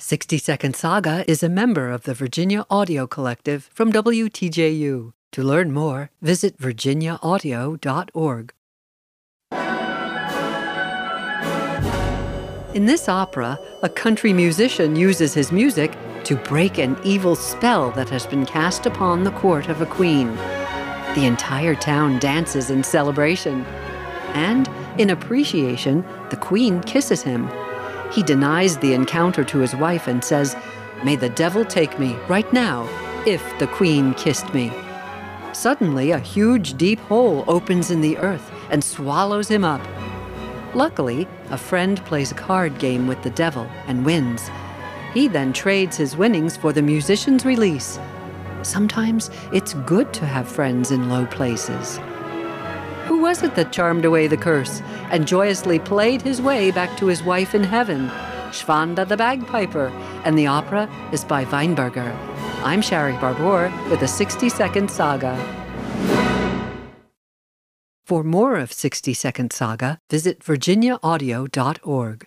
60 Second Saga is a member of the Virginia Audio Collective from WTJU. To learn more, visit virginiaaudio.org. In this opera, a country musician uses his music to break an evil spell that has been cast upon the court of a queen. The entire town dances in celebration. And, in appreciation, the queen kisses him. He denies the encounter to his wife and says, May the devil take me right now, if the queen kissed me. Suddenly, a huge deep hole opens in the earth and swallows him up. Luckily, a friend plays a card game with the devil and wins. He then trades his winnings for the musician's release. Sometimes it's good to have friends in low places. Who was it that charmed away the curse and joyously played his way back to his wife in heaven? Schwanda the Bagpiper, and the opera is by Weinberger. I'm Shari Barbour with a 60 Second Saga. For more of 60 Second Saga, visit virginiaaudio.org.